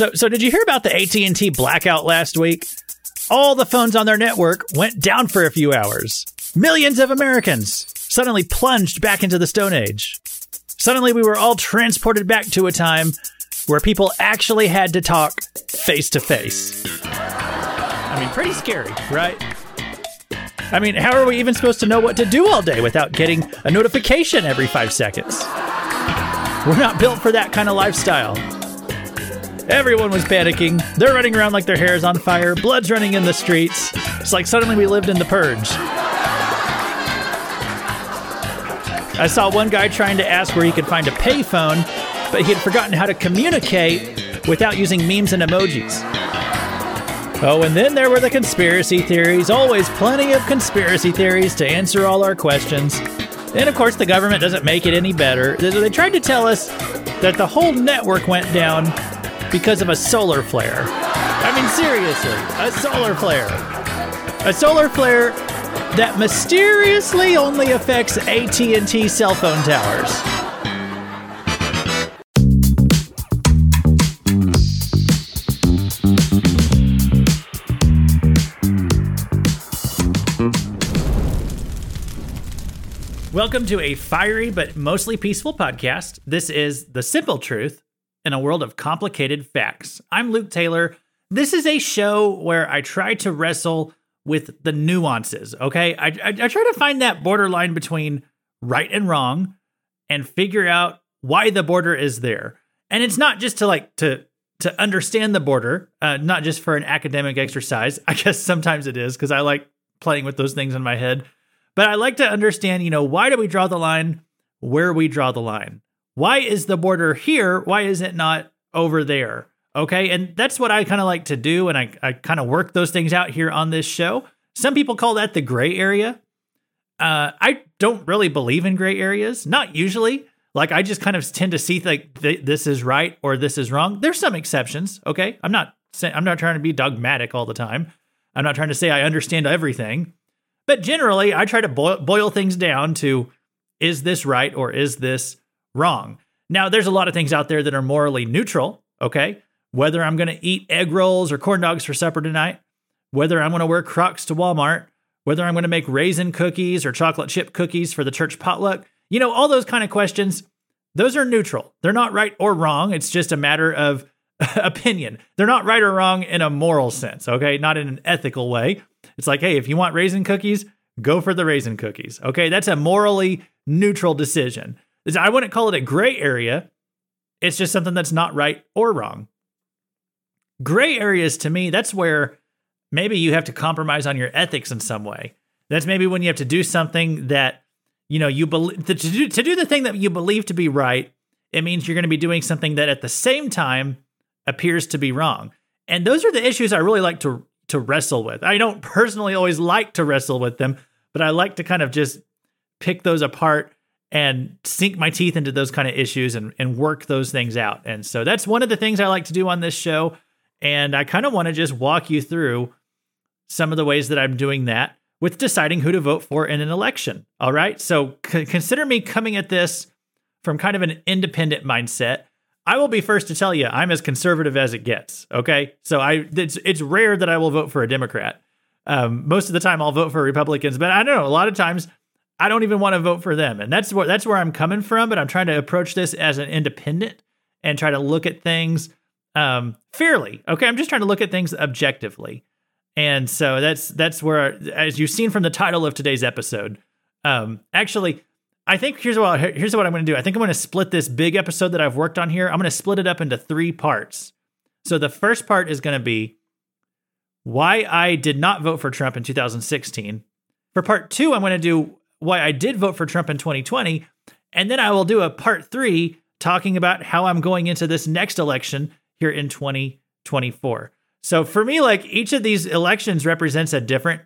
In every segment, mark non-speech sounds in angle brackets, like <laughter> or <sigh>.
So, so did you hear about the AT&T blackout last week? All the phones on their network went down for a few hours. Millions of Americans suddenly plunged back into the Stone Age. Suddenly, we were all transported back to a time where people actually had to talk face to face. I mean, pretty scary, right? I mean, how are we even supposed to know what to do all day without getting a notification every five seconds? We're not built for that kind of lifestyle. Everyone was panicking. They're running around like their hair is on fire. Blood's running in the streets. It's like suddenly we lived in the purge. I saw one guy trying to ask where he could find a payphone, but he had forgotten how to communicate without using memes and emojis. Oh, and then there were the conspiracy theories. Always plenty of conspiracy theories to answer all our questions. And of course, the government doesn't make it any better. They tried to tell us that the whole network went down because of a solar flare. I mean, seriously, a solar flare. A solar flare that mysteriously only affects AT&T cell phone towers. Welcome to a fiery but mostly peaceful podcast. This is The Simple Truth in a world of complicated facts. I'm Luke Taylor. This is a show where I try to wrestle with the nuances, okay? I, I, I try to find that borderline between right and wrong and figure out why the border is there. And it's not just to like to to understand the border, uh, not just for an academic exercise. <laughs> I guess sometimes it is because I like playing with those things in my head. But I like to understand, you know, why do we draw the line where we draw the line? Why is the border here? Why is it not over there? Okay. And that's what I kind of like to do. And I, I kind of work those things out here on this show. Some people call that the gray area. Uh, I don't really believe in gray areas, not usually. Like I just kind of tend to see like th- this is right or this is wrong. There's some exceptions, okay? I'm not saying I'm not trying to be dogmatic all the time. I'm not trying to say I understand everything. But generally, I try to boil things down to is this right or is this wrong? Now, there's a lot of things out there that are morally neutral, okay? Whether I'm going to eat egg rolls or corn dogs for supper tonight, whether I'm going to wear Crocs to Walmart, whether I'm going to make raisin cookies or chocolate chip cookies for the church potluck, you know, all those kind of questions, those are neutral. They're not right or wrong. It's just a matter of <laughs> opinion. They're not right or wrong in a moral sense, okay? Not in an ethical way. It's like, hey, if you want raisin cookies, go for the raisin cookies. Okay, that's a morally neutral decision. I wouldn't call it a gray area. It's just something that's not right or wrong. Gray areas to me, that's where maybe you have to compromise on your ethics in some way. That's maybe when you have to do something that you know you believe to do to do the thing that you believe to be right. It means you're going to be doing something that at the same time appears to be wrong. And those are the issues I really like to to wrestle with. I don't personally always like to wrestle with them, but I like to kind of just pick those apart and sink my teeth into those kind of issues and, and work those things out. And so that's one of the things I like to do on this show. And I kind of want to just walk you through some of the ways that I'm doing that with deciding who to vote for in an election. All right. So c- consider me coming at this from kind of an independent mindset. I will be first to tell you I'm as conservative as it gets. Okay. So I it's it's rare that I will vote for a Democrat. Um, most of the time I'll vote for Republicans, but I don't know. A lot of times I don't even want to vote for them. And that's where that's where I'm coming from, but I'm trying to approach this as an independent and try to look at things um, fairly. Okay, I'm just trying to look at things objectively. And so that's that's where as you've seen from the title of today's episode, um, actually I think here's what here's what I'm going to do. I think I'm going to split this big episode that I've worked on here. I'm going to split it up into 3 parts. So the first part is going to be why I did not vote for Trump in 2016. For part 2, I'm going to do why I did vote for Trump in 2020. And then I will do a part three talking about how I'm going into this next election here in 2024. So for me, like each of these elections represents a different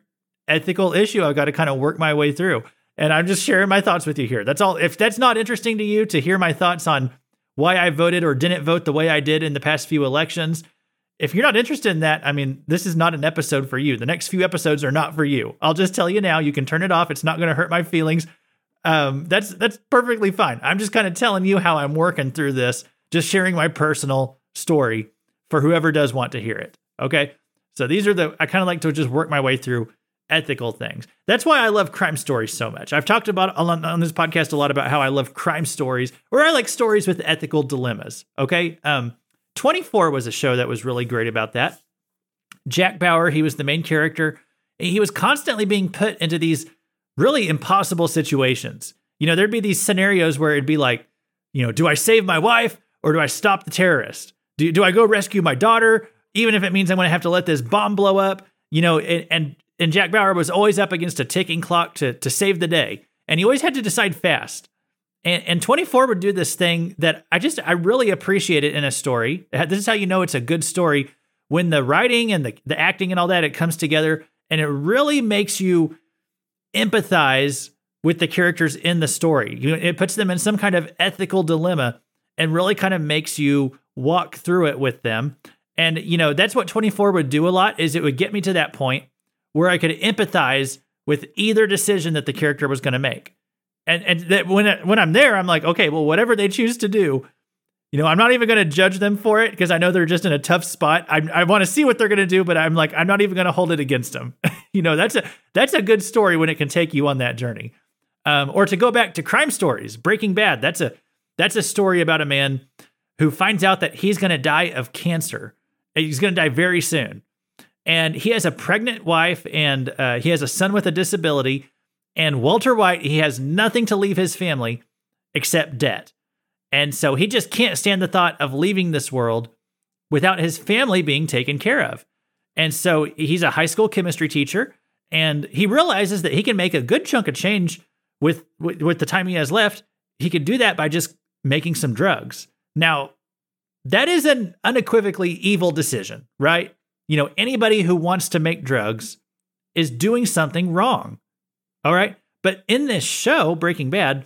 ethical issue I've got to kind of work my way through. And I'm just sharing my thoughts with you here. That's all. If that's not interesting to you to hear my thoughts on why I voted or didn't vote the way I did in the past few elections, if you're not interested in that, I mean, this is not an episode for you. The next few episodes are not for you. I'll just tell you now, you can turn it off. It's not going to hurt my feelings. Um, that's that's perfectly fine. I'm just kind of telling you how I'm working through this, just sharing my personal story for whoever does want to hear it. Okay. So these are the, I kind of like to just work my way through ethical things. That's why I love crime stories so much. I've talked about on this podcast a lot about how I love crime stories or I like stories with ethical dilemmas. Okay. Um, 24 was a show that was really great about that. Jack Bauer, he was the main character. He was constantly being put into these really impossible situations. You know, there'd be these scenarios where it'd be like, you know, do I save my wife or do I stop the terrorist? Do, do I go rescue my daughter, even if it means I'm going to have to let this bomb blow up? You know, and, and and Jack Bauer was always up against a ticking clock to to save the day, and he always had to decide fast. And, and 24 would do this thing that I just I really appreciate it in a story. Uh, this is how you know it's a good story when the writing and the the acting and all that it comes together, and it really makes you empathize with the characters in the story. You know, it puts them in some kind of ethical dilemma and really kind of makes you walk through it with them. And you know, that's what 24 would do a lot is it would get me to that point where I could empathize with either decision that the character was going to make. And and that when when I'm there, I'm like, okay, well, whatever they choose to do, you know, I'm not even going to judge them for it because I know they're just in a tough spot. I I want to see what they're going to do, but I'm like, I'm not even going to hold it against them. <laughs> you know, that's a that's a good story when it can take you on that journey. Um, or to go back to crime stories, Breaking Bad. That's a that's a story about a man who finds out that he's going to die of cancer. He's going to die very soon. And he has a pregnant wife and uh, he has a son with a disability. And Walter White, he has nothing to leave his family except debt. And so he just can't stand the thought of leaving this world without his family being taken care of. And so he's a high school chemistry teacher and he realizes that he can make a good chunk of change with, with, with the time he has left. He could do that by just making some drugs. Now, that is an unequivocally evil decision, right? You know, anybody who wants to make drugs is doing something wrong. All right. But in this show, Breaking Bad,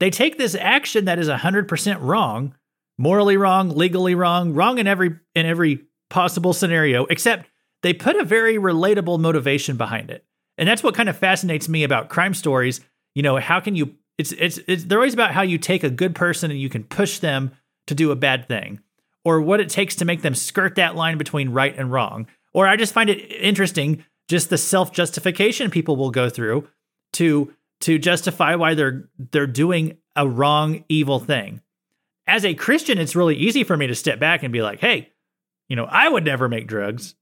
they take this action that is 100% wrong, morally wrong, legally wrong, wrong in every in every possible scenario, except they put a very relatable motivation behind it. And that's what kind of fascinates me about crime stories. You know, how can you it's it's, it's they're always about how you take a good person and you can push them to do a bad thing or what it takes to make them skirt that line between right and wrong. Or I just find it interesting just the self-justification people will go through to to justify why they're they're doing a wrong evil thing. As a Christian, it's really easy for me to step back and be like, "Hey, you know, I would never make drugs.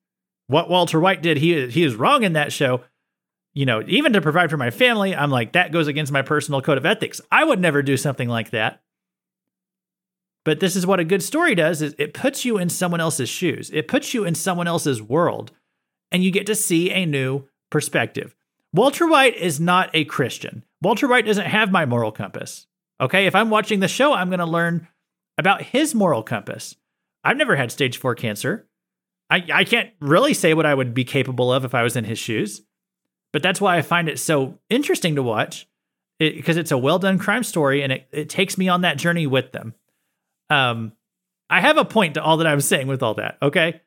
What Walter White did, he he is wrong in that show. You know, even to provide for my family, I'm like that goes against my personal code of ethics. I would never do something like that. But this is what a good story does is it puts you in someone else's shoes. It puts you in someone else's world and you get to see a new perspective. Walter White is not a Christian. Walter White doesn't have my moral compass. Okay, if I'm watching the show, I'm going to learn about his moral compass. I've never had stage 4 cancer. I I can't really say what I would be capable of if I was in his shoes. But that's why I find it so interesting to watch because it, it's a well done crime story and it, it takes me on that journey with them. Um, I have a point to all that I'm saying with all that. Okay,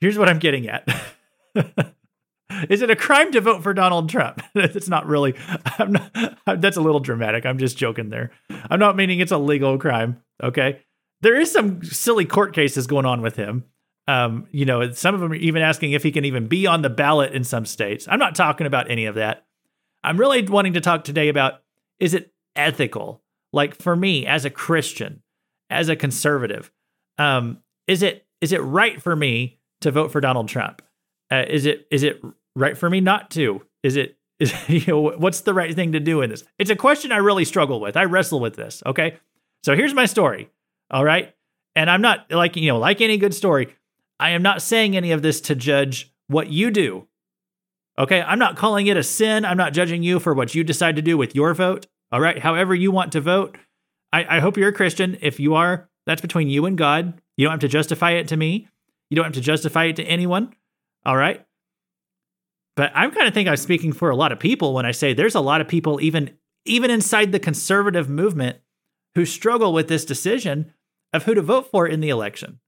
here's what I'm getting at. <laughs> <laughs> Is it a crime to vote for Donald Trump? <laughs> it's not really. Not, that's a little dramatic. I'm just joking there. I'm not meaning it's a legal crime. Okay, there is some silly court cases going on with him. Um, you know, some of them are even asking if he can even be on the ballot in some states. I'm not talking about any of that. I'm really wanting to talk today about is it ethical? Like for me as a Christian, as a conservative, um, is it is it right for me to vote for Donald Trump? Uh, is it is it right for me not to? Is it <laughs> is you know what's the right thing to do in this? It's a question I really struggle with. I wrestle with this. Okay, so here's my story. All right, and I'm not like you know like any good story. I am not saying any of this to judge what you do. Okay, I'm not calling it a sin. I'm not judging you for what you decide to do with your vote. All right, however you want to vote. I, I hope you're a Christian. If you are, that's between you and God. You don't have to justify it to me. You don't have to justify it to anyone. All right. But I'm kind of think I'm speaking for a lot of people when I say there's a lot of people, even even inside the conservative movement, who struggle with this decision of who to vote for in the election.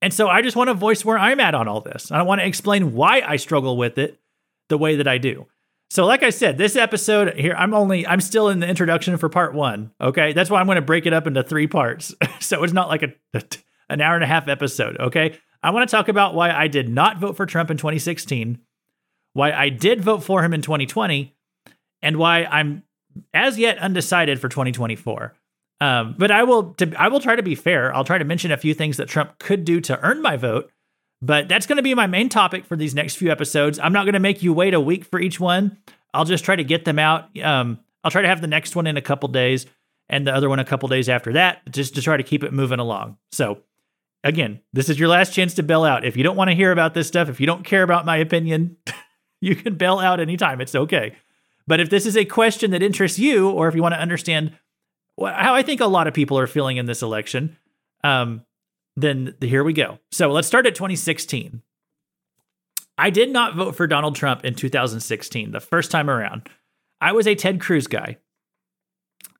And so I just want to voice where I'm at on all this. I want to explain why I struggle with it the way that I do. So, like I said, this episode here, I'm only, I'm still in the introduction for part one. Okay. That's why I'm going to break it up into three parts. <laughs> so it's not like a, an hour and a half episode. Okay. I want to talk about why I did not vote for Trump in 2016, why I did vote for him in 2020, and why I'm as yet undecided for 2024. Um, but I will to, I will try to be fair. I'll try to mention a few things that Trump could do to earn my vote. But that's going to be my main topic for these next few episodes. I'm not going to make you wait a week for each one. I'll just try to get them out. Um, I'll try to have the next one in a couple days and the other one a couple days after that, just to try to keep it moving along. So, again, this is your last chance to bail out. If you don't want to hear about this stuff, if you don't care about my opinion, <laughs> you can bail out anytime. It's okay. But if this is a question that interests you, or if you want to understand how I think a lot of people are feeling in this election, um, then here we go. So let's start at 2016. I did not vote for Donald Trump in 2016, the first time around. I was a Ted Cruz guy.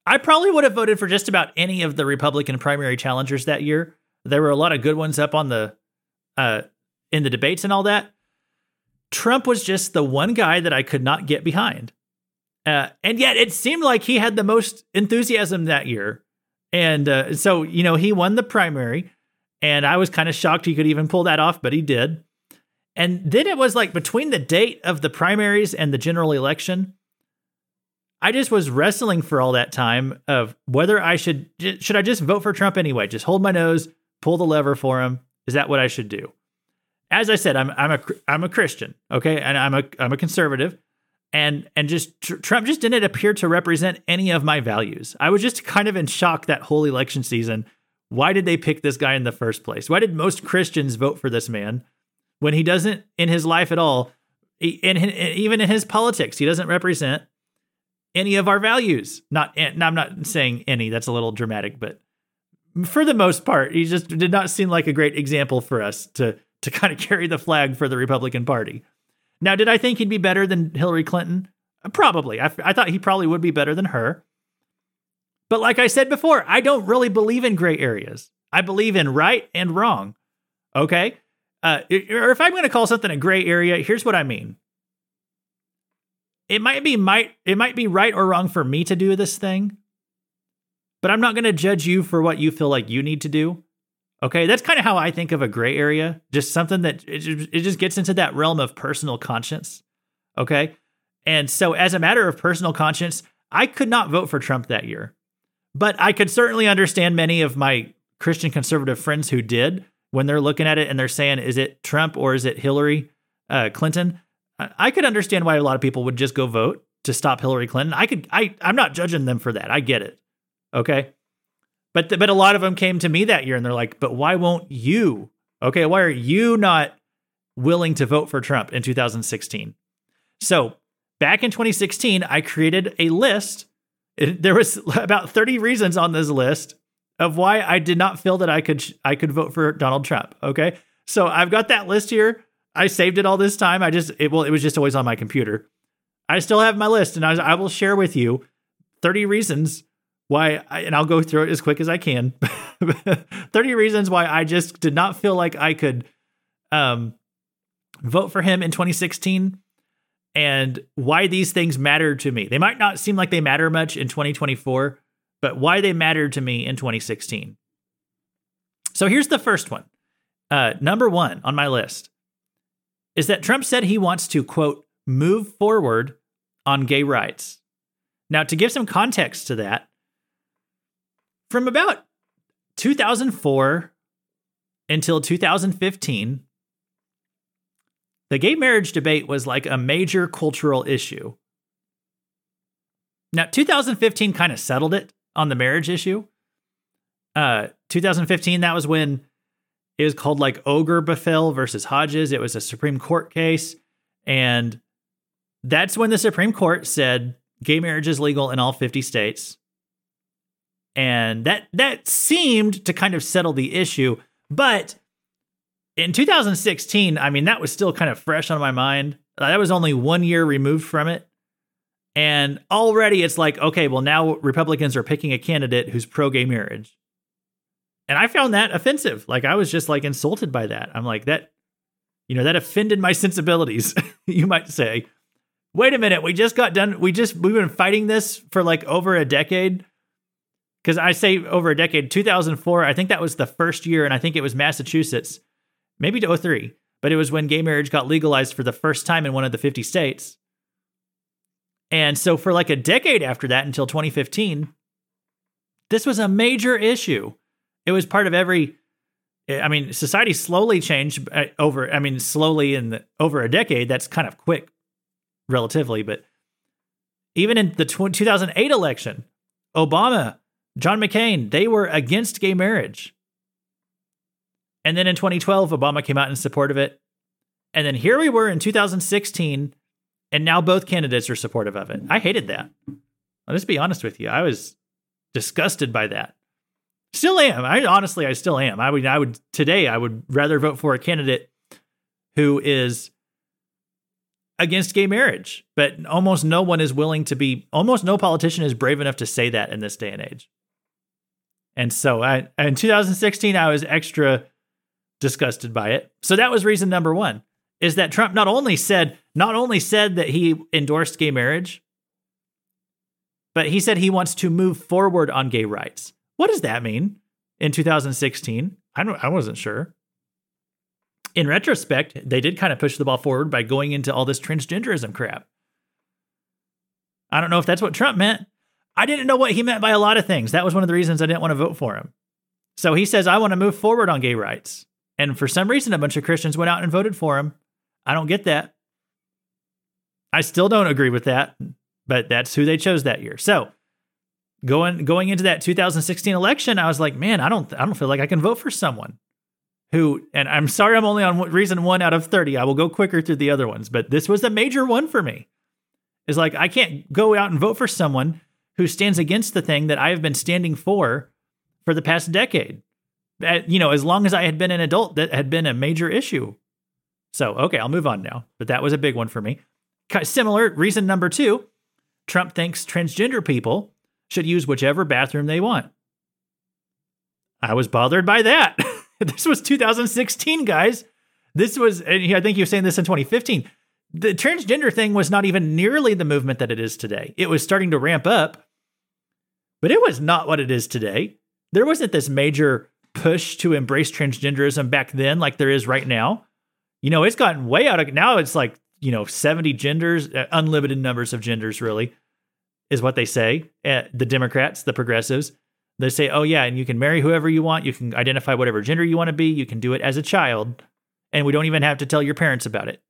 I probably would have voted for just about any of the Republican primary challengers that year. There were a lot of good ones up on the uh, in the debates and all that. Trump was just the one guy that I could not get behind. Uh, and yet it seemed like he had the most enthusiasm that year. And uh, so, you know, he won the primary. And I was kind of shocked he could even pull that off, but he did. And then it was like between the date of the primaries and the general election, I just was wrestling for all that time of whether I should should I just vote for Trump anyway, just hold my nose, pull the lever for him. Is that what I should do? As I said, I'm I'm a I'm a Christian, okay, and I'm a I'm a conservative, and and just Trump just didn't appear to represent any of my values. I was just kind of in shock that whole election season. Why did they pick this guy in the first place? Why did most Christians vote for this man when he doesn't in his life at all, in, even in his politics, he doesn't represent any of our values. Not, and I'm not saying any. That's a little dramatic, but for the most part, he just did not seem like a great example for us to to <laughs> kind of carry the flag for the Republican Party. Now, did I think he'd be better than Hillary Clinton? Probably. I, I thought he probably would be better than her. But like I said before, I don't really believe in gray areas. I believe in right and wrong. Okay? Uh, or if I'm going to call something a gray area, here's what I mean. It might be might it might be right or wrong for me to do this thing, but I'm not going to judge you for what you feel like you need to do. Okay, that's kind of how I think of a gray area, just something that it, just gets into that realm of personal conscience. Okay? And so as a matter of personal conscience, I could not vote for Trump that year. But I could certainly understand many of my Christian conservative friends who did when they're looking at it and they're saying, is it Trump or is it Hillary uh, Clinton? I could understand why a lot of people would just go vote to stop Hillary Clinton. I could, I, I'm not judging them for that. I get it. Okay. But but a lot of them came to me that year and they're like, "But why won't you? Okay, why are you not willing to vote for Trump in 2016?" So, back in 2016, I created a list. There was <laughs> about 30 reasons on this list of why I did not feel that I could I could vote for Donald Trump, okay? So, I've got that list here. I saved it all this time. I just it well it was just always on my computer. I still have my list and I, I will share with you 30 reasons why, I, and I'll go through it as quick as I can. <laughs> 30 reasons why I just did not feel like I could um, vote for him in 2016 and why these things matter to me. They might not seem like they matter much in 2024, but why they matter to me in 2016. So here's the first one. Uh, number one on my list is that Trump said he wants to, quote, move forward on gay rights. Now, to give some context to that, from about 2004 until 2015, the gay marriage debate was like a major cultural issue. Now, 2015 kind of settled it on the marriage issue. Uh, 2015, that was when it was called like Ogre Obergefell versus Hodges. It was a Supreme Court case. And that's when the Supreme Court said gay marriage is legal in all 50 states and that that seemed to kind of settle the issue. But in 2016, I mean, that was still kind of fresh on my mind. Uh, that was only one year removed from it. And already it's like, okay, well, now Republicans are picking a candidate who's pro gay marriage. And I found that offensive. Like, I was just like insulted by that. I'm like, that, you know, that offended my <laughs> sensibilities, you might say. Wait a minute, we just got done. We just, we've been fighting this for like over a decade because I say over a decade, 2004, I think that was the first year, and I think it was Massachusetts, maybe to 03, but it was when gay marriage got legalized for the first time in one of the 50 states. And so for like a decade after that until 2015, this was a major issue. It was part of every I mean, society slowly changed uh, over I mean, slowly in the, over a decade, that's kind of quick relatively, but even in the 2008 election, Obama, John McCain, they were against gay marriage. And then in 2012, Obama came out in support of it. And then here we were in 2016 and now both candidates are supportive of it. I hated that. I'll just be honest with you. I was disgusted by that. Still am. I honestly, I still am. I would, I would today, I would rather vote for a candidate who is against gay marriage, but almost no one is willing to be. Almost no politician is brave enough to say that in this day and age. And so, I in 2016, I was extra disgusted by it. So that was reason number one is that Trump not only said not only said that he endorsed gay marriage, but he said he wants to move forward on gay rights. What does that mean? In 2016, I don't I wasn't sure. In retrospect, they did kind of push the ball forward by going into all this transgenderism crap. I don't know if that's what Trump meant. I didn't know what he meant by a lot of things. That was one of the reasons I didn't want to vote for him. So he says, I want to move forward on gay rights. And for some reason, a bunch of Christians went out and voted for him. I don't get that. I still don't agree with that, but that's who they chose that year. So going going into that 2016 election, I was like, man, I don't I don't feel like I can vote for someone who. And I'm sorry, I'm only on reason one out of 30. I will go quicker through the other ones, but this was a major one for me. It's like I can't go out and vote for someone who stands against the thing that I have been standing for for the past decade you know, as long as I had been an adult, that had been a major issue. So, okay, I'll move on now. But that was a big one for me. Similar reason number two Trump thinks transgender people should use whichever bathroom they want. I was bothered by that. <laughs> this was 2016, guys. This was, I think you were saying this in 2015. The transgender thing was not even nearly the movement that it is today. It was starting to ramp up, but it was not what it is today. There wasn't this major push to embrace transgenderism back then like there is right now. You know, it's gotten way out of now it's like, you know, 70 genders, uh, unlimited numbers of genders really is what they say. Uh, the Democrats, the progressives, they say, "Oh yeah, and you can marry whoever you want, you can identify whatever gender you want to be, you can do it as a child, and we don't even have to tell your parents about it."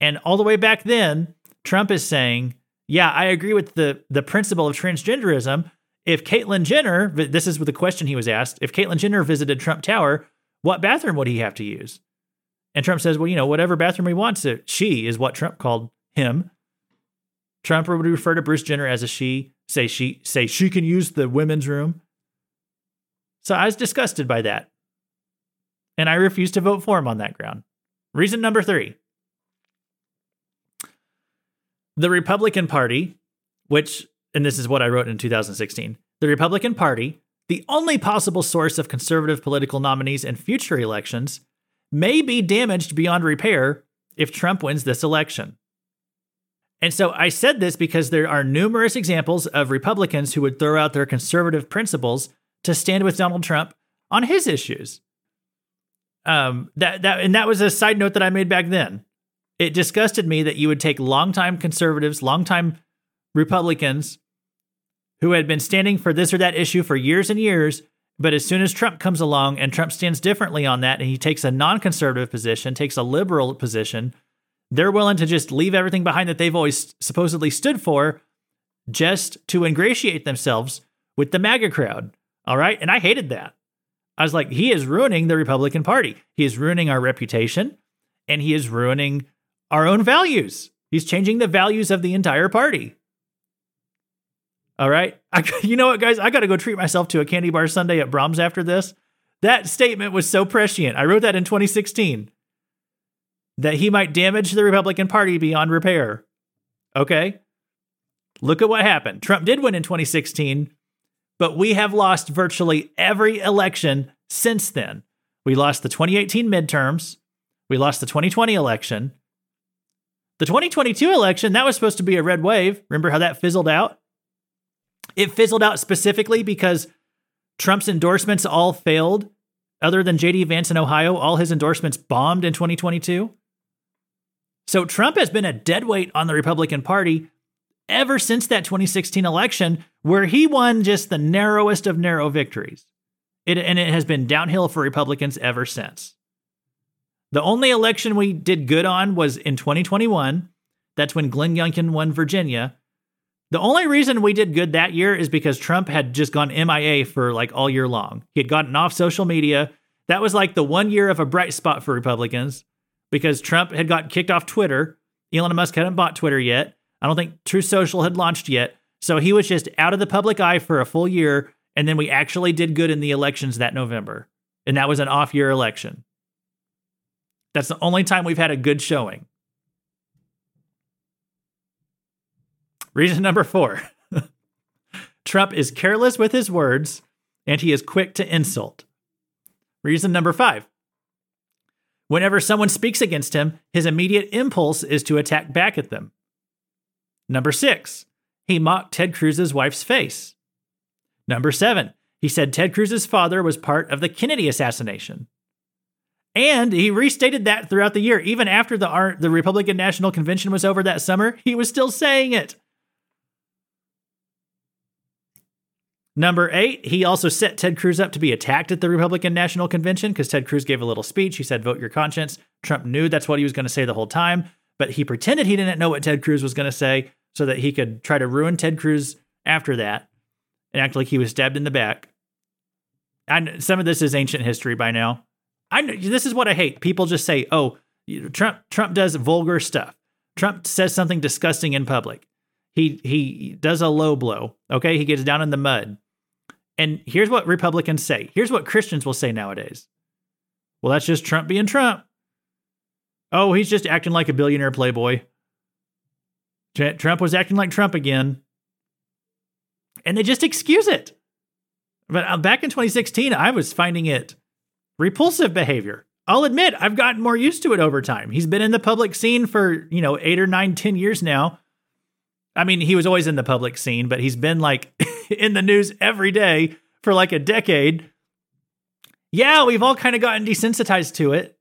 And all the way back then, Trump is saying, "Yeah, I agree with the the principle of transgenderism, if Caitlyn Jenner, this is the question he was asked, if Caitlyn Jenner visited Trump Tower, what bathroom would he have to use? And Trump says, well, you know, whatever bathroom he wants. She is what Trump called him. Trump would refer to Bruce Jenner as a she, say she, say she can use the women's room. So I was disgusted by that. And I refused to vote for him on that ground. Reason number three the Republican Party, which and this is what I wrote in 2016 the Republican Party, the only possible source of conservative political nominees in future elections, may be damaged beyond repair if Trump wins this election. And so I said this because there are numerous examples of Republicans who would throw out their conservative principles to stand with Donald Trump on his issues. Um, that that and that was a side note that I made back then. It disgusted me that you would take longtime conservatives, longtime Republicans who had been standing for this or that issue for years and years. But as soon as Trump comes along and Trump stands differently on that and he takes a non conservative position, takes a liberal position, they're willing to just leave everything behind that they've always supposedly stood for just to ingratiate themselves with the MAGA crowd. All right. And I hated that. I was like, he is ruining the Republican Party. He is ruining our reputation and he is ruining our own values. He's changing the values of the entire party. All right. I, <laughs> you know what, guys? I got to go treat myself to a candy bar sundae at Braum's after this. That statement was so prescient. I wrote that in 2016 that he might damage the Republican Party beyond repair. Okay. Look at what happened. Trump did win in 2016, but we have lost virtually every election since then. We lost the 2018 midterms. We lost the 2020 election. The 2022 election, that was supposed to be a red wave. Remember how that fizzled out? It fizzled out specifically because Trump's endorsements all failed. Other than JD Vance in Ohio, all his endorsements bombed in 2022. So Trump has been a deadweight on the Republican Party ever since that 2016 election, where he won just the narrowest of narrow victories. It, and it has been downhill for Republicans ever since. The only election we did good on was in 2021. That's when Glenn Youngkin won Virginia. The only reason we did good that year is because Trump had just gone MIA for like all year long. He had gotten off social media. That was like the one year of a bright spot for Republicans because Trump had got kicked off Twitter. Elon Musk hadn't bought Twitter yet. I don't think Truth Social had launched yet. So he was just out of the public eye for a full year. And then we actually did good in the elections that November. And that was an off year election. That's the only time we've had a good showing. Reason number four <laughs> Trump is careless with his words and he is quick to insult. Reason number five Whenever someone speaks against him, his immediate impulse is to attack back at them. Number six, he mocked Ted Cruz's wife's face. Number seven, he said Ted Cruz's father was part of the Kennedy assassination. And he restated that throughout the year. Even after the, the Republican National Convention was over that summer, he was still saying it. Number eight, he also set Ted Cruz up to be attacked at the Republican National Convention because Ted Cruz gave a little speech. He said, Vote your conscience. Trump knew that's what he was going to say the whole time, but he pretended he didn't know what Ted Cruz was going to say so that he could try to ruin Ted Cruz after that and act like he was stabbed in the back. And some of this is ancient history by now. I this is what I hate. People just say, "Oh, Trump Trump does vulgar stuff. Trump says something disgusting in public. He he does a low blow. Okay, he gets down in the mud. And here's what Republicans say. Here's what Christians will say nowadays. Well, that's just Trump being Trump. Oh, he's just acting like a billionaire playboy. Trump was acting like Trump again. And they just excuse it. But uh, back in 2016, I was finding it repulsive behavior. I'll admit, I've gotten more used to it over time. He's been in the public scene for, you know, eight or nine, ten years now. I mean, he was always in the public scene, but he's been like <laughs> in the news every day for like a decade. Yeah, we've all kind of gotten desensitized to it.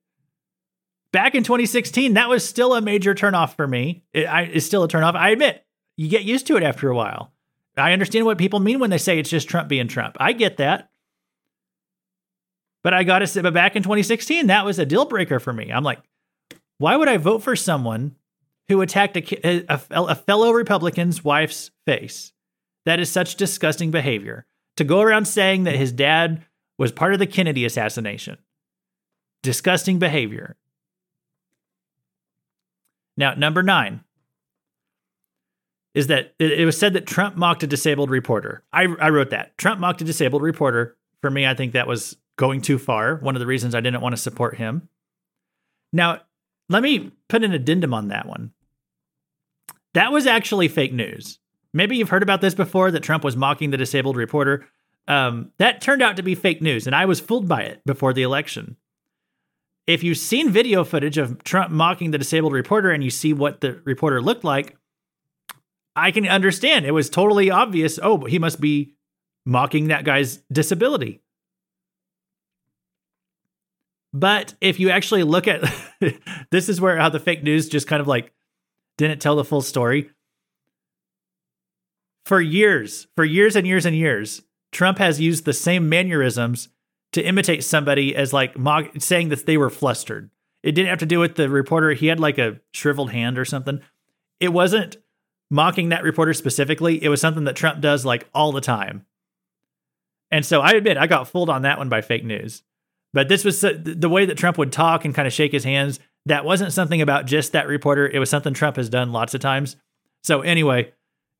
Back in 2016, that was still a major turnoff for me. It, I, it's still a turnoff. I admit, you get used to it after a while. I understand what people mean when they say it's just Trump being Trump. I get that. But I got to say, but back in 2016, that was a deal breaker for me. I'm like, why would I vote for someone who attacked a, a, a fellow Republican's wife's face? That is such disgusting behavior. To go around saying that his dad was part of the Kennedy assassination. Disgusting behavior. Now, number nine is that it, was said that Trump mocked a disabled reporter. I, I wrote that. Trump mocked a disabled reporter. For me, I think that was going too far. One of the reasons I didn't want to support him. Now, let me put an addendum on that one. That was actually fake news. Maybe you've heard about this before that Trump was mocking the disabled reporter. Um, that turned out to be fake news, and I was fooled by it before the election. If you've seen video footage of Trump mocking the disabled reporter and you see what the reporter looked like, I can understand. It was totally obvious. Oh, he must be mocking that guy's disability. But if you actually look at <laughs> this is where how the fake news just kind of like didn't tell the full story. For years, for years and years and years, Trump has used the same mannerisms to imitate somebody as like mock, saying that they were flustered. It didn't have to do with the reporter. He had like a shriveled hand or something. It wasn't mocking that reporter specifically. It was something that Trump does like all the time. And so I admit I got fooled on that one by fake news. But this was the way that Trump would talk and kind of shake his hands. That wasn't something about just that reporter. It was something Trump has done lots of times. So anyway,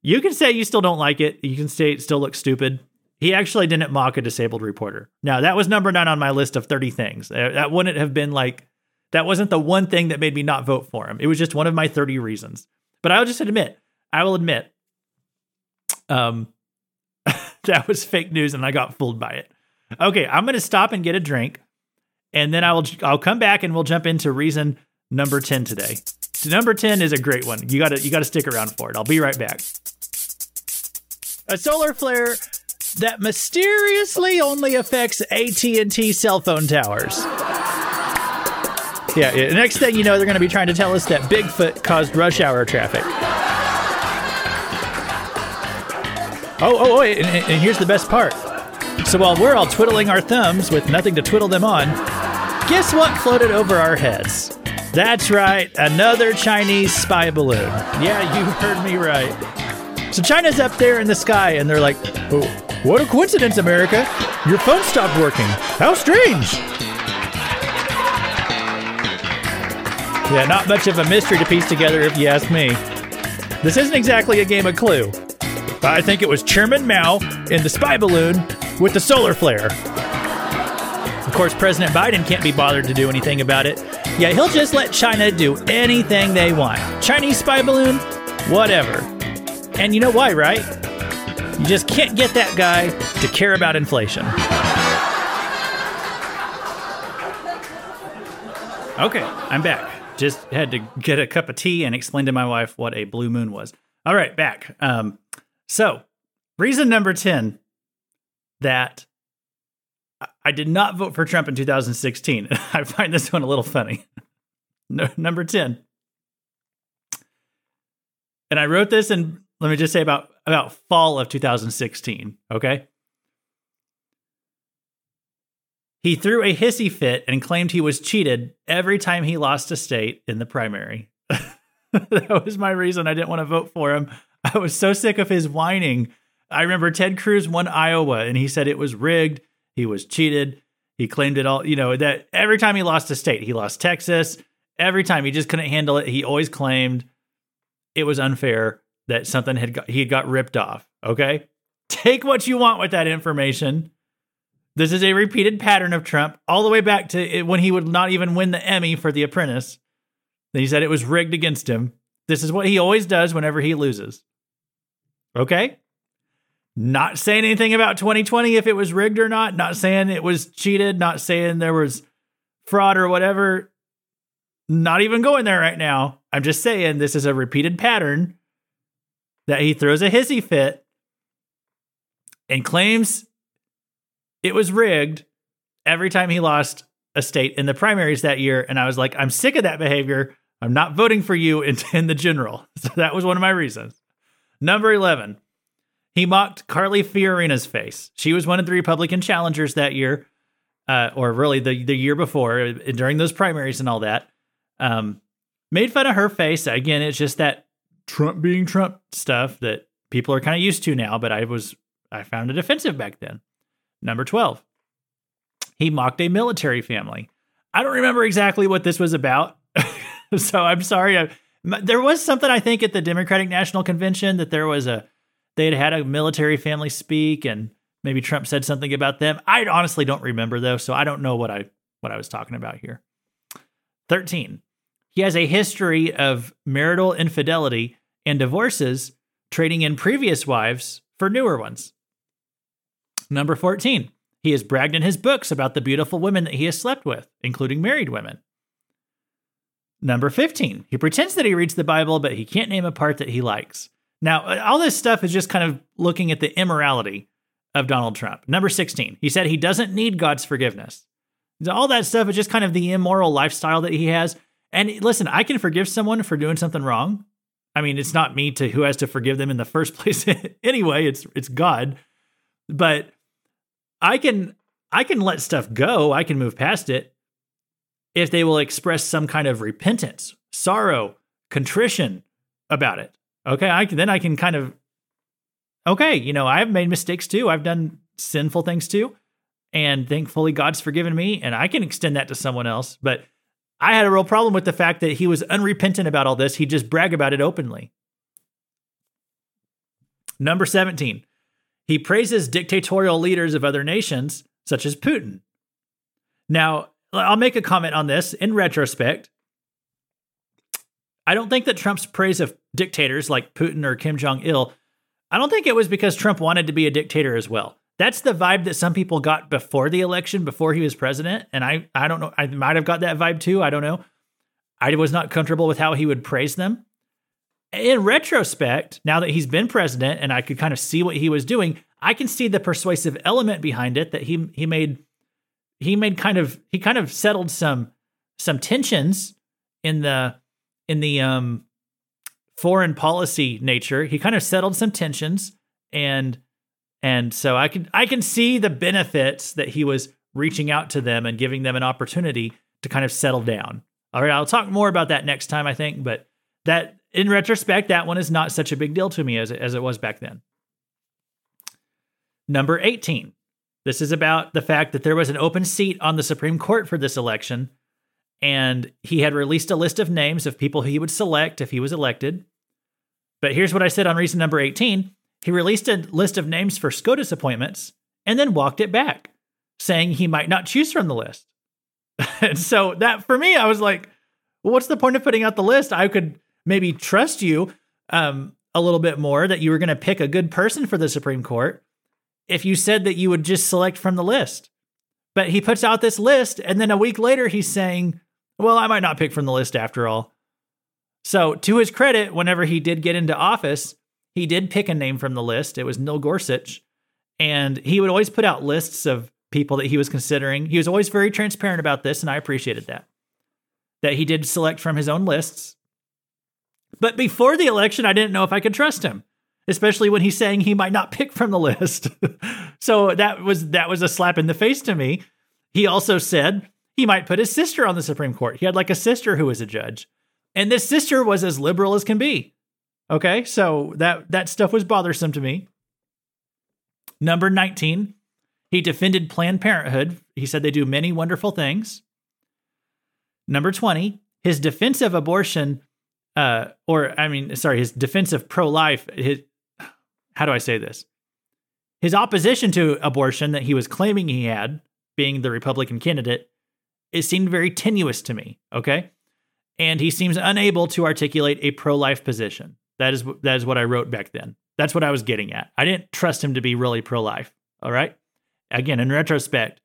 you can say you still don't like it. You can say it still looks stupid. He actually didn't mock a disabled reporter. Now, that was number nine on my list of 30 things. Uh, that wouldn't have been like, that wasn't the one thing that made me not vote for him. It was just one of my 30 reasons. But I'll just admit, I will admit, um, <laughs> that was fake news and I got fooled by it. Okay, I'm going to stop and get a drink, and then I will I'll come back and we'll jump into reason number 10 today. So number 10 is a great one. You got to you got to stick around for it. I'll be right back. A solar flare that mysteriously only affects AT&T cell phone towers. Yeah, yeah, next thing you know, they're going to be trying to tell us that Bigfoot caused rush hour traffic. Oh, oh, oh, and, and here's the best part. So while we're all twiddling our thumbs with nothing to twiddle them on, guess what floated over our heads? That's right, another Chinese spy balloon. Yeah, you <laughs> heard me right. So China's up there in the sky, and they're like, oh, what a coincidence, America. Your phone stopped working. How strange. Yeah, not much of a mystery to piece together if you ask me. This isn't exactly a game of Clue. I think it was Chairman Mao in the spy balloon with the solar flare. Of course, President Biden can't be bothered to do anything about it. Yeah, he'll just let China do anything they want. Chinese spy balloon, whatever. And you know why, right? You just can't get that guy to care about inflation. Okay, I'm back. Just had to get a cup of tea and explain to my wife what a blue moon was. All right, back. Um, so, reason number 10 that I did not vote for Trump in 2016. <laughs> I find this one a little funny. <laughs> no, number 10. And I wrote this in let me just say about about fall of 2016, okay? He threw a hissy fit and claimed he was cheated every time he lost a state in the primary. <laughs> that was my reason I didn't want to vote for him. <laughs> I was so sick of his whining. I remember Ted Cruz won Iowa and he said it was rigged, he was cheated, he claimed it all, you know, that every time he lost a state, he lost Texas, every time he just couldn't handle it, he always claimed it was unfair that something had got, he got ripped off, okay? Take what you want with that information. This is a repeated pattern of Trump all the way back to when he would not even win the Emmy for The Apprentice. Then he said it was rigged against him. This is what he always does whenever he loses. Okay? Not saying anything about 2020 if it was rigged or not, not saying it was cheated, not saying there was fraud or whatever. Not even going there right now. I'm just saying this is a repeated pattern that he throws a hissy fit and claims it was rigged every time he lost a state in the primaries that year. And I was like, I'm sick of that behavior. I'm not voting for you in, <laughs> in the general. <laughs> So that was one of my reasons. Number 11, he mocked Carly Fiorina's face. She was one of the Republican challengers that year, uh, or really the, the year before uh, during those primaries and all that. Um, made fun of her face. Again, it's just that Trump being Trump stuff that people are kind of used to now, but I was, I found it offensive back then. Number 12, he mocked a military family. I don't remember exactly what this was about. <laughs> so I'm sorry. I, there was something I think at the Democratic National Convention that there was a they had had a military family speak and maybe Trump said something about them. I honestly don't remember though, so I don't know what I what I was talking about here. 13. He has a history of marital infidelity and divorces, trading in previous wives for newer ones. Number 14. He has bragged in his books about the beautiful women that he has slept with, including married women. Number 15, he pretends that he reads the Bible, but he can't name a part that he likes. Now, all this stuff is just kind of looking at the immorality of Donald Trump. Number 16, he said he doesn't need God's forgiveness. All that stuff is just kind of the immoral lifestyle that he has. And listen, I can forgive someone for doing something wrong. I mean, it's not me to who has to forgive them in the <laughs> first place <laughs> anyway, it's it's God. But I can I can let stuff go. I can move past it if they will express some kind of repentance, sorrow, contrition about it. Okay, I can, then I can kind of okay, you know, I've made mistakes too. I've done sinful things too. And thankfully God's forgiven me and I can extend that to someone else, but I had a real problem with the fact that he was unrepentant about all this. He just brag about it openly. Number 17. He praises dictatorial leaders of other nations such as Putin. Now, I'll make a comment on this in retrospect. I don't think that Trump's praise of dictators like Putin or Kim Jong il, I don't think it was because Trump wanted to be a dictator as well. That's the vibe that some people got before the election, before he was president. And I, I don't know, I might have got that vibe too. I don't know. I was not comfortable with how he would praise them. in retrospect, now that he's been president and I could kind of see what he was doing, I can see the persuasive element behind it that he he made he made kind of he kind of settled some some tensions in the in the um foreign policy nature. He kind of settled some tensions and and so I can I can see the benefits that he was reaching out to them and giving them an opportunity to kind of settle down. All right, I'll talk more about that next time I think, but that in retrospect that one is not such a big deal to me as it, as it was back then. Number 18. This is about the fact that there was an open seat on the Supreme Court for this election and he had released a list of names of people he would select if he was elected. But here's what I said on reason number 18 he released a list of names for SCOTUS appointments and then walked it back, saying he might not choose from the list. <laughs> and so that for me, I was like, well, what's the point of putting out the list? I could maybe trust you um, a little bit more that you were going to pick a good person for the Supreme Court if you said that you would just select from the list. But he puts out this list, and then a week later, he's saying, well, I might not pick from the list after all. So, to his credit, whenever he did get into office, he did pick a name from the list. It was Neil Gorsuch. And he would always put out lists of people that he was considering. He was always very transparent about this, and I appreciated that. That he did select from his own lists. But before the election, I didn't know if I could trust him, especially when he's saying he might not <laughs> pick from the list. <laughs> so that was that was a slap in the face to me. He also said he might put his sister on the Supreme Court. He had like a sister who was a judge. And this sister was as liberal as can be. Okay, so that that stuff was bothersome to me. Number 19, he defended Planned Parenthood. He said they do many wonderful things. Number 20, his defense of abortion, uh, or I mean, sorry, his defense of pro life, his, how do I say this? His opposition to abortion that he was claiming he had, being the Republican candidate, it seemed very tenuous to me. Okay. And he seems unable to articulate a pro life position. That is that is what I wrote back then. That's what I was getting at. I didn't trust him to be really pro life. All right. Again, in retrospect,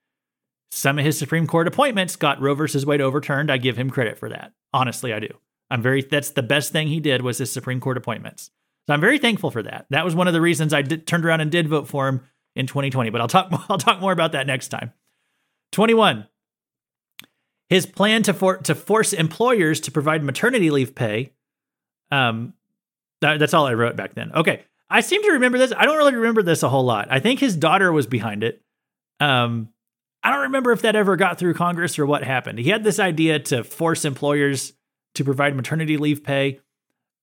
some of his Supreme Court appointments got Roe versus Wade overturned. I give him credit for that. Honestly, I do. I'm very that's the best thing he did was his Supreme Court appointments. So I'm very thankful for that. That was one of the reasons I did, turned around and did vote for him in 2020. But I'll talk <laughs> I'll talk more about that next time. 21. His plan to for, to force employers to provide maternity leave pay um, that, that's all I wrote back then. Okay. I seem to remember this. I don't really remember this a whole lot. I think his daughter was behind it. Um, I don't remember if that ever got through Congress or what happened. He had this idea to force employers to provide maternity leave pay.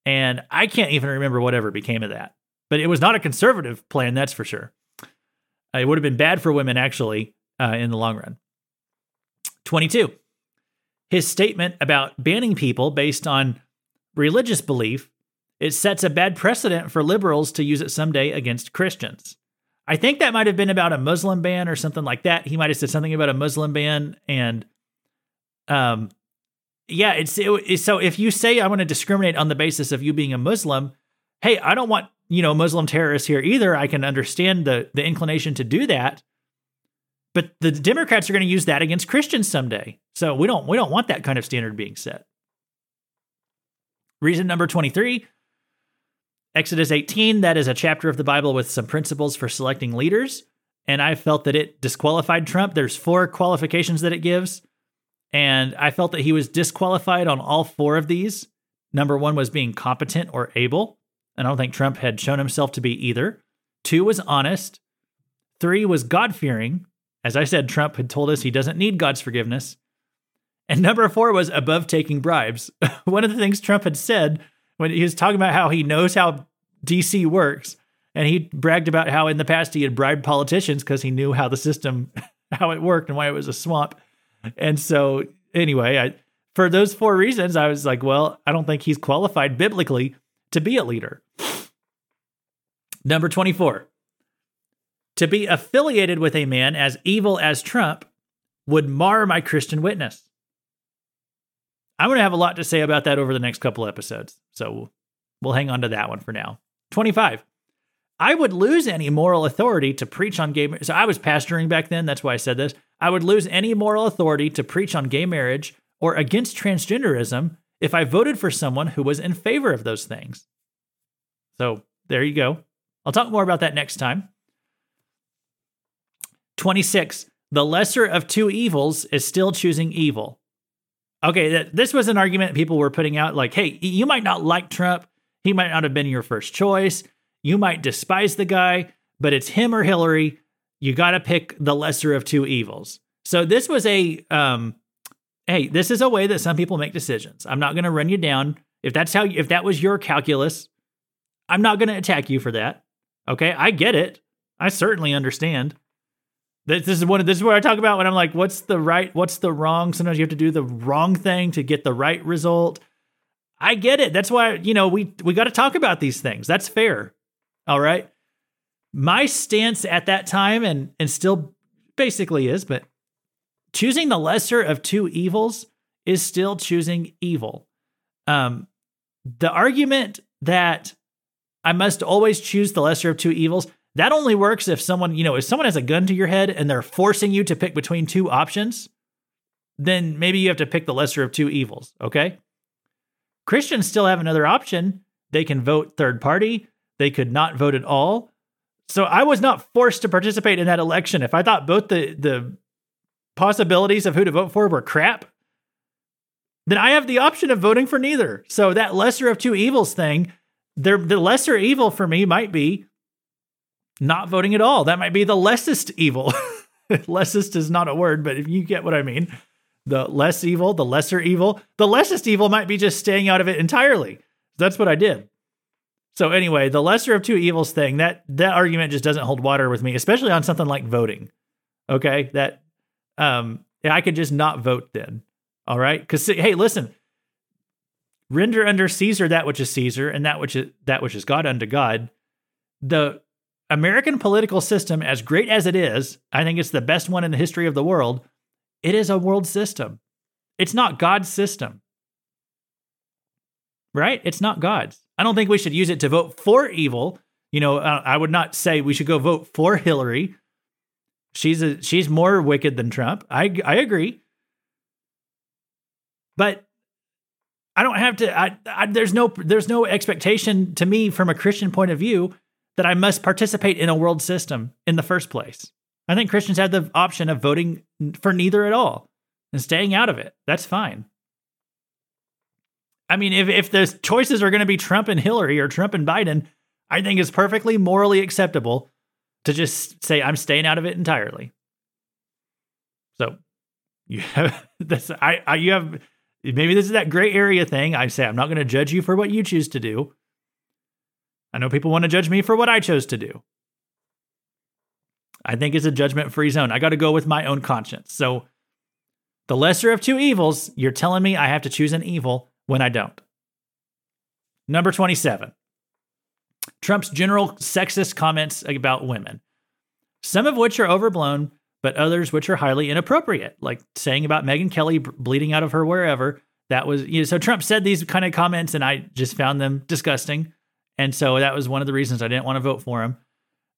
And I can't even remember whatever became of that. But it was not a conservative plan, that's for sure. Uh, it would have been bad for women, actually, uh, in the long run. 22. His statement about banning people based on religious belief it sets a bad precedent for liberals to use it someday against Christians. I think that might have been about a Muslim ban or something like that. He might have said something about a Muslim ban, and um, yeah, it's, it, so if you say I want to discriminate on the basis of you being a Muslim, hey, I don't want you know Muslim terrorists here either. I can understand the the inclination to do that, but the Democrats are going to use that against Christians someday. So we don't we don't want that kind of standard being set. Reason number twenty three Exodus 18, that is a chapter of the Bible with some principles for selecting leaders. And I felt that it disqualified Trump. There's four qualifications that it gives. And I felt that he was disqualified on all four of these. Number one was being competent or able. And I don't think Trump had shown himself to be either. Two was honest. Three was God fearing. As I said, Trump had told us he doesn't need God's forgiveness. And number four was above taking bribes. <laughs> One of the things Trump had said when he was talking about how he knows how DC works, and he bragged about how in the past he had bribed politicians because he knew how the system, <laughs> how it worked, and why it was a swamp. And so, anyway, I, for those four reasons, I was like, well, I don't think he's qualified biblically to be a leader. Number 24. To be affiliated with a man as evil as Trump would mar my Christian witness. I'm going to have a lot to say about that over the next couple episodes. So we'll hang on to that one for now. 25. I would lose any moral authority to preach on gay marriage. So I was pastoring back then. That's why I said this. I would lose any moral authority to preach on gay marriage or against transgenderism if I voted for someone who was in favor of those things. So there you go. I'll talk more about that next time. 26. The lesser of two evils is still choosing evil. Okay, this was an argument people were putting out like, hey, you might not like Trump. He might not have been your first choice. You might despise the guy, but it's him or Hillary. You got to pick the lesser of two evils. So this was a um hey, this is a way that some people make decisions. I'm not going to run you down. If that's how if that was your calculus, I'm not going to attack you for that. Okay? I get it. I certainly understand. This is one. This is what I talk about when I'm like, what's the right, what's the wrong. Sometimes you have to do the wrong thing to get the right result. I get it. That's why you know we we got to talk about these things. That's fair. All right. My stance at that time, and and still basically is, but choosing the lesser of two evils is still choosing evil. Um, the argument that I must always choose the lesser of two evils that only works if someone, you know, if someone has a gun to your head and they're forcing you to pick between two options, then maybe you have to pick the lesser of two evils, okay? Christians still have another option. They can vote third party, they could not vote at all. So I was not forced to participate in that election. If I thought both the the possibilities of who to vote for were crap, then I have the option of voting for neither. So that lesser of two evils thing, the lesser evil for me might be not voting at all. That might be the lessest evil. <laughs> lessest is not a word, but if you get what I mean, the less evil, the lesser evil, the lessest evil might be just staying out of it entirely. That's what I did. So anyway, the lesser of two evils thing, that that argument just doesn't hold water with me, especially on something like voting. Okay? That um I could just not vote then. All right? Cuz hey, listen. Render under Caesar that which is Caesar and that which is that which is God unto God. The American political system, as great as it is, I think it's the best one in the history of the world. It is a world system. It's not God's system. Right? It's not God's. I don't think we should use it to vote for evil. You know, uh, I would not say we should go vote for Hillary. She's a, she's more wicked than Trump. I I agree. But I don't have to I, I there's no there's no expectation to me from a Christian point of view that I must participate in a world system in the first place. I think Christians have the option of voting for neither at all and staying out of it. That's fine. I mean, if, if the choices are going to be Trump and Hillary or Trump and Biden, I think it's perfectly morally acceptable to just say, I'm staying out of it entirely. So you have <laughs> this, I, I, you have, maybe this is that gray area thing. I say, I'm not going to judge you for what you choose to do. I know people want to judge me for what I chose to do. I think it's a judgment free zone. I got to go with my own conscience. So, the lesser of two evils, you're telling me I have to choose an evil when I don't. Number 27 Trump's general sexist comments about women, some of which are overblown, but others which are highly inappropriate, like saying about Megyn Kelly bleeding out of her wherever. That was, you know, so Trump said these kind of comments, and I just found them disgusting. And so that was one of the reasons I didn't want to vote for him.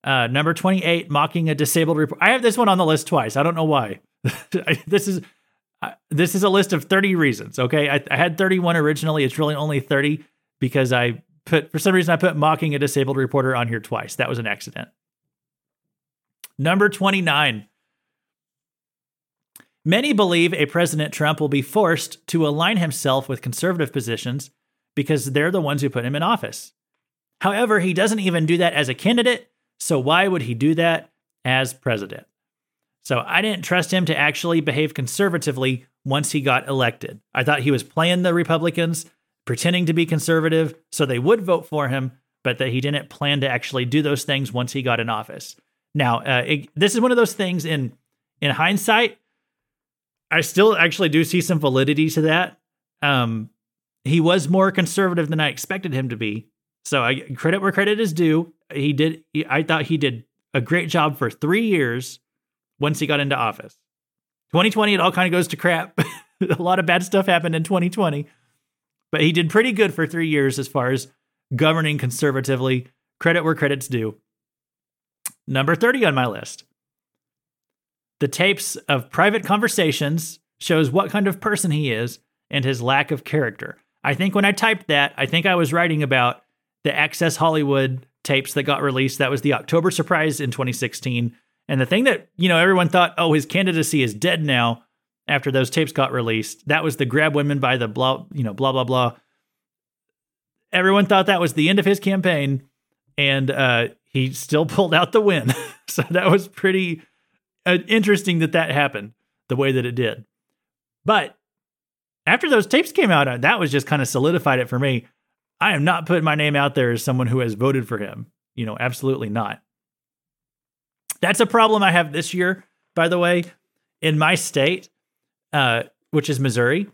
Uh, number 28, mocking a disabled report. I have this one on the list twice. I don't know why. <laughs> this is this is a list of 30 reasons. Okay. I, I had 31 originally. It's really only 30 because I put, for some reason, I put mocking a disabled reporter on here twice. That was an accident. Number 29. Many believe a President Trump will be forced to align himself with conservative positions because they're the ones who put him in office. However, he doesn't even do that as a candidate. So why would he do that as president? So I didn't trust him to actually behave conservatively once he got elected. I thought he was playing the Republicans, pretending to be conservative so they would vote for him, but that he didn't plan to actually do those things once he got in office. Now, uh, it, this is one of those things in in hindsight. I still actually do see some validity to that. Um, he was more conservative than I expected him to be, so I credit where credit is due. He did. I thought he did a great job for three years once he got into office. 2020, it all kind of goes to crap. <laughs> a lot of bad stuff happened in 2020, but he did pretty good for three years as far as governing conservatively. Credit where credit's due. Number 30 on my list. The tapes of private conversations shows what kind of person he is and his lack of character. I think when I typed that, I think I was writing about the Access Hollywood tapes that got released. That was the October surprise in 2016. And the thing that, you know, everyone thought, oh, his candidacy is dead now after those tapes got released. That was the grab women by the blah, you know, blah, blah, blah. Everyone thought that was the end of his campaign. And uh, he still <laughs> pulled out the win. <laughs> so that was pretty uh, interesting that that happened the way that it did. But after those tapes came out, uh, that was just kind of solidified it for me. I am not putting my name out there as someone who has voted for him. You know, absolutely not. That's a problem I have this year, by the way. In my state, uh, which is Missouri,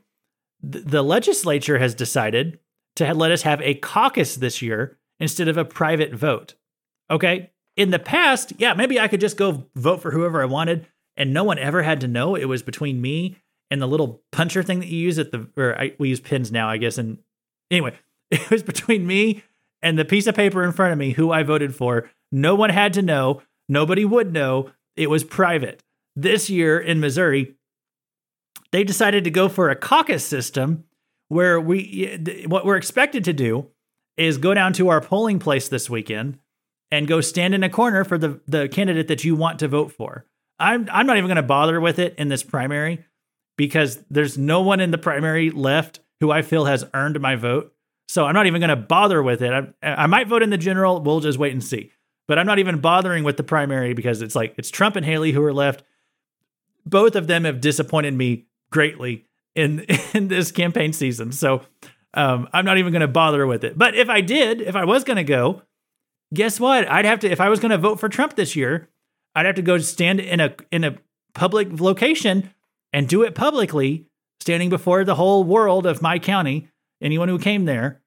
th- the legislature has decided to let us have a caucus this year instead of a private vote. Okay. In the past, yeah, maybe I could just go vote for whoever I wanted and no one ever had to know it was between me and the little puncher thing that you use at the, or I, we use pins now, I guess. And anyway, <laughs> it was between me and the piece of paper in front of me who I voted for. No one had to know. Nobody would know. It was private. This year in Missouri, they decided to go for a caucus system where we what we're expected to do is go down to our polling place this weekend and go stand in a corner for the the candidate that you want to vote for. I'm I'm not even going to bother with it in this primary because there's no one in the primary left who I feel has earned my vote. So I'm not even going to bother with it. I, I might vote in the general. We'll just wait and see. But I'm not even bothering with the primary because it's like it's Trump and Haley who are left. Both of them have disappointed me greatly in <laughs> in this campaign season. So um, I'm not even going to bother with it. But if I did, if I was going to go, guess what? I'd have to. If I was going to vote for Trump this year, I'd have to go stand in a in a public location and do it publicly, standing before the whole world of my county, anyone who came there,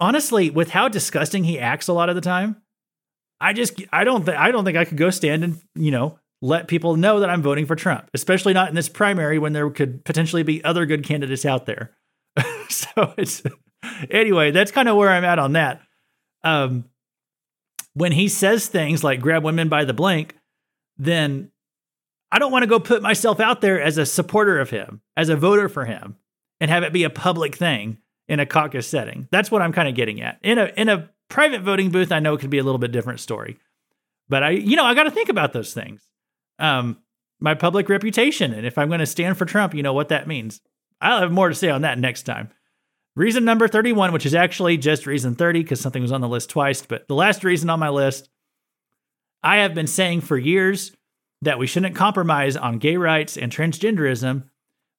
honestly, with how disgusting he acts a lot of the time, I just I don't think I don't think I could go stand and you know let people know that I'm voting for Trump, especially not in this primary when there could potentially be other good candidates out there. <laughs> so it's anyway, that's kind of where I'm at on that. Um, when he says things like grab women by the blank, then I don't want to go put myself out there as a supporter of him, as a voter for him, and have it be a public thing in a caucus setting. That's what I'm kind of getting at. In a in a private voting booth, I know it could be a little bit different story. But I, you know, I got to think about those things. Um, my public reputation, and if I'm going to stand for Trump, you know what that means. I'll have more to say on that next time. Reason number 31, which is actually just reason 30 because something was on the list twice, but the last reason on my list, I have been saying for years that we shouldn't compromise on gay rights and transgenderism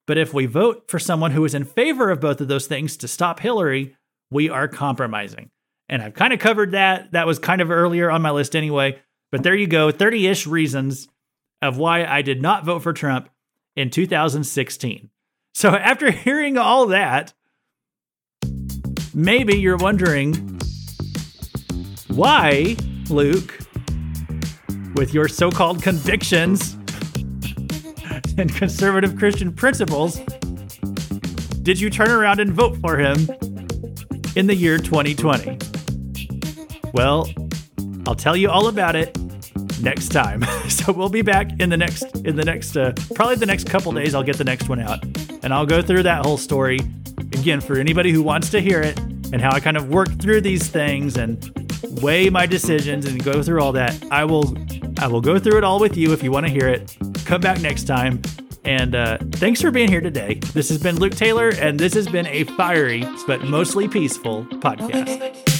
but if we vote for someone who is in favor of both of those things to stop Hillary, we are compromising. And I've kind of covered that. That was kind of earlier on my list anyway. But there you go 30 ish reasons of why I did not vote for Trump in 2016. So <laughs> after hearing all that, maybe you're wondering why, Luke, with your so called convictions, and conservative Christian principles, did you turn around and vote for him in the year 2020? Well, I'll tell you all about it next time. <laughs> so we'll be back in the next in the next uh, probably the next couple days I'll get the next one out and I'll go through that whole story again for anybody who wants to hear it and how I kind of work through these things and weigh my decisions and go through all that. I will I will go through it all with you if you want to hear it. Come back next time. And uh, thanks for being here today. This has been Luke Taylor, and this has been a fiery but mostly peaceful podcast.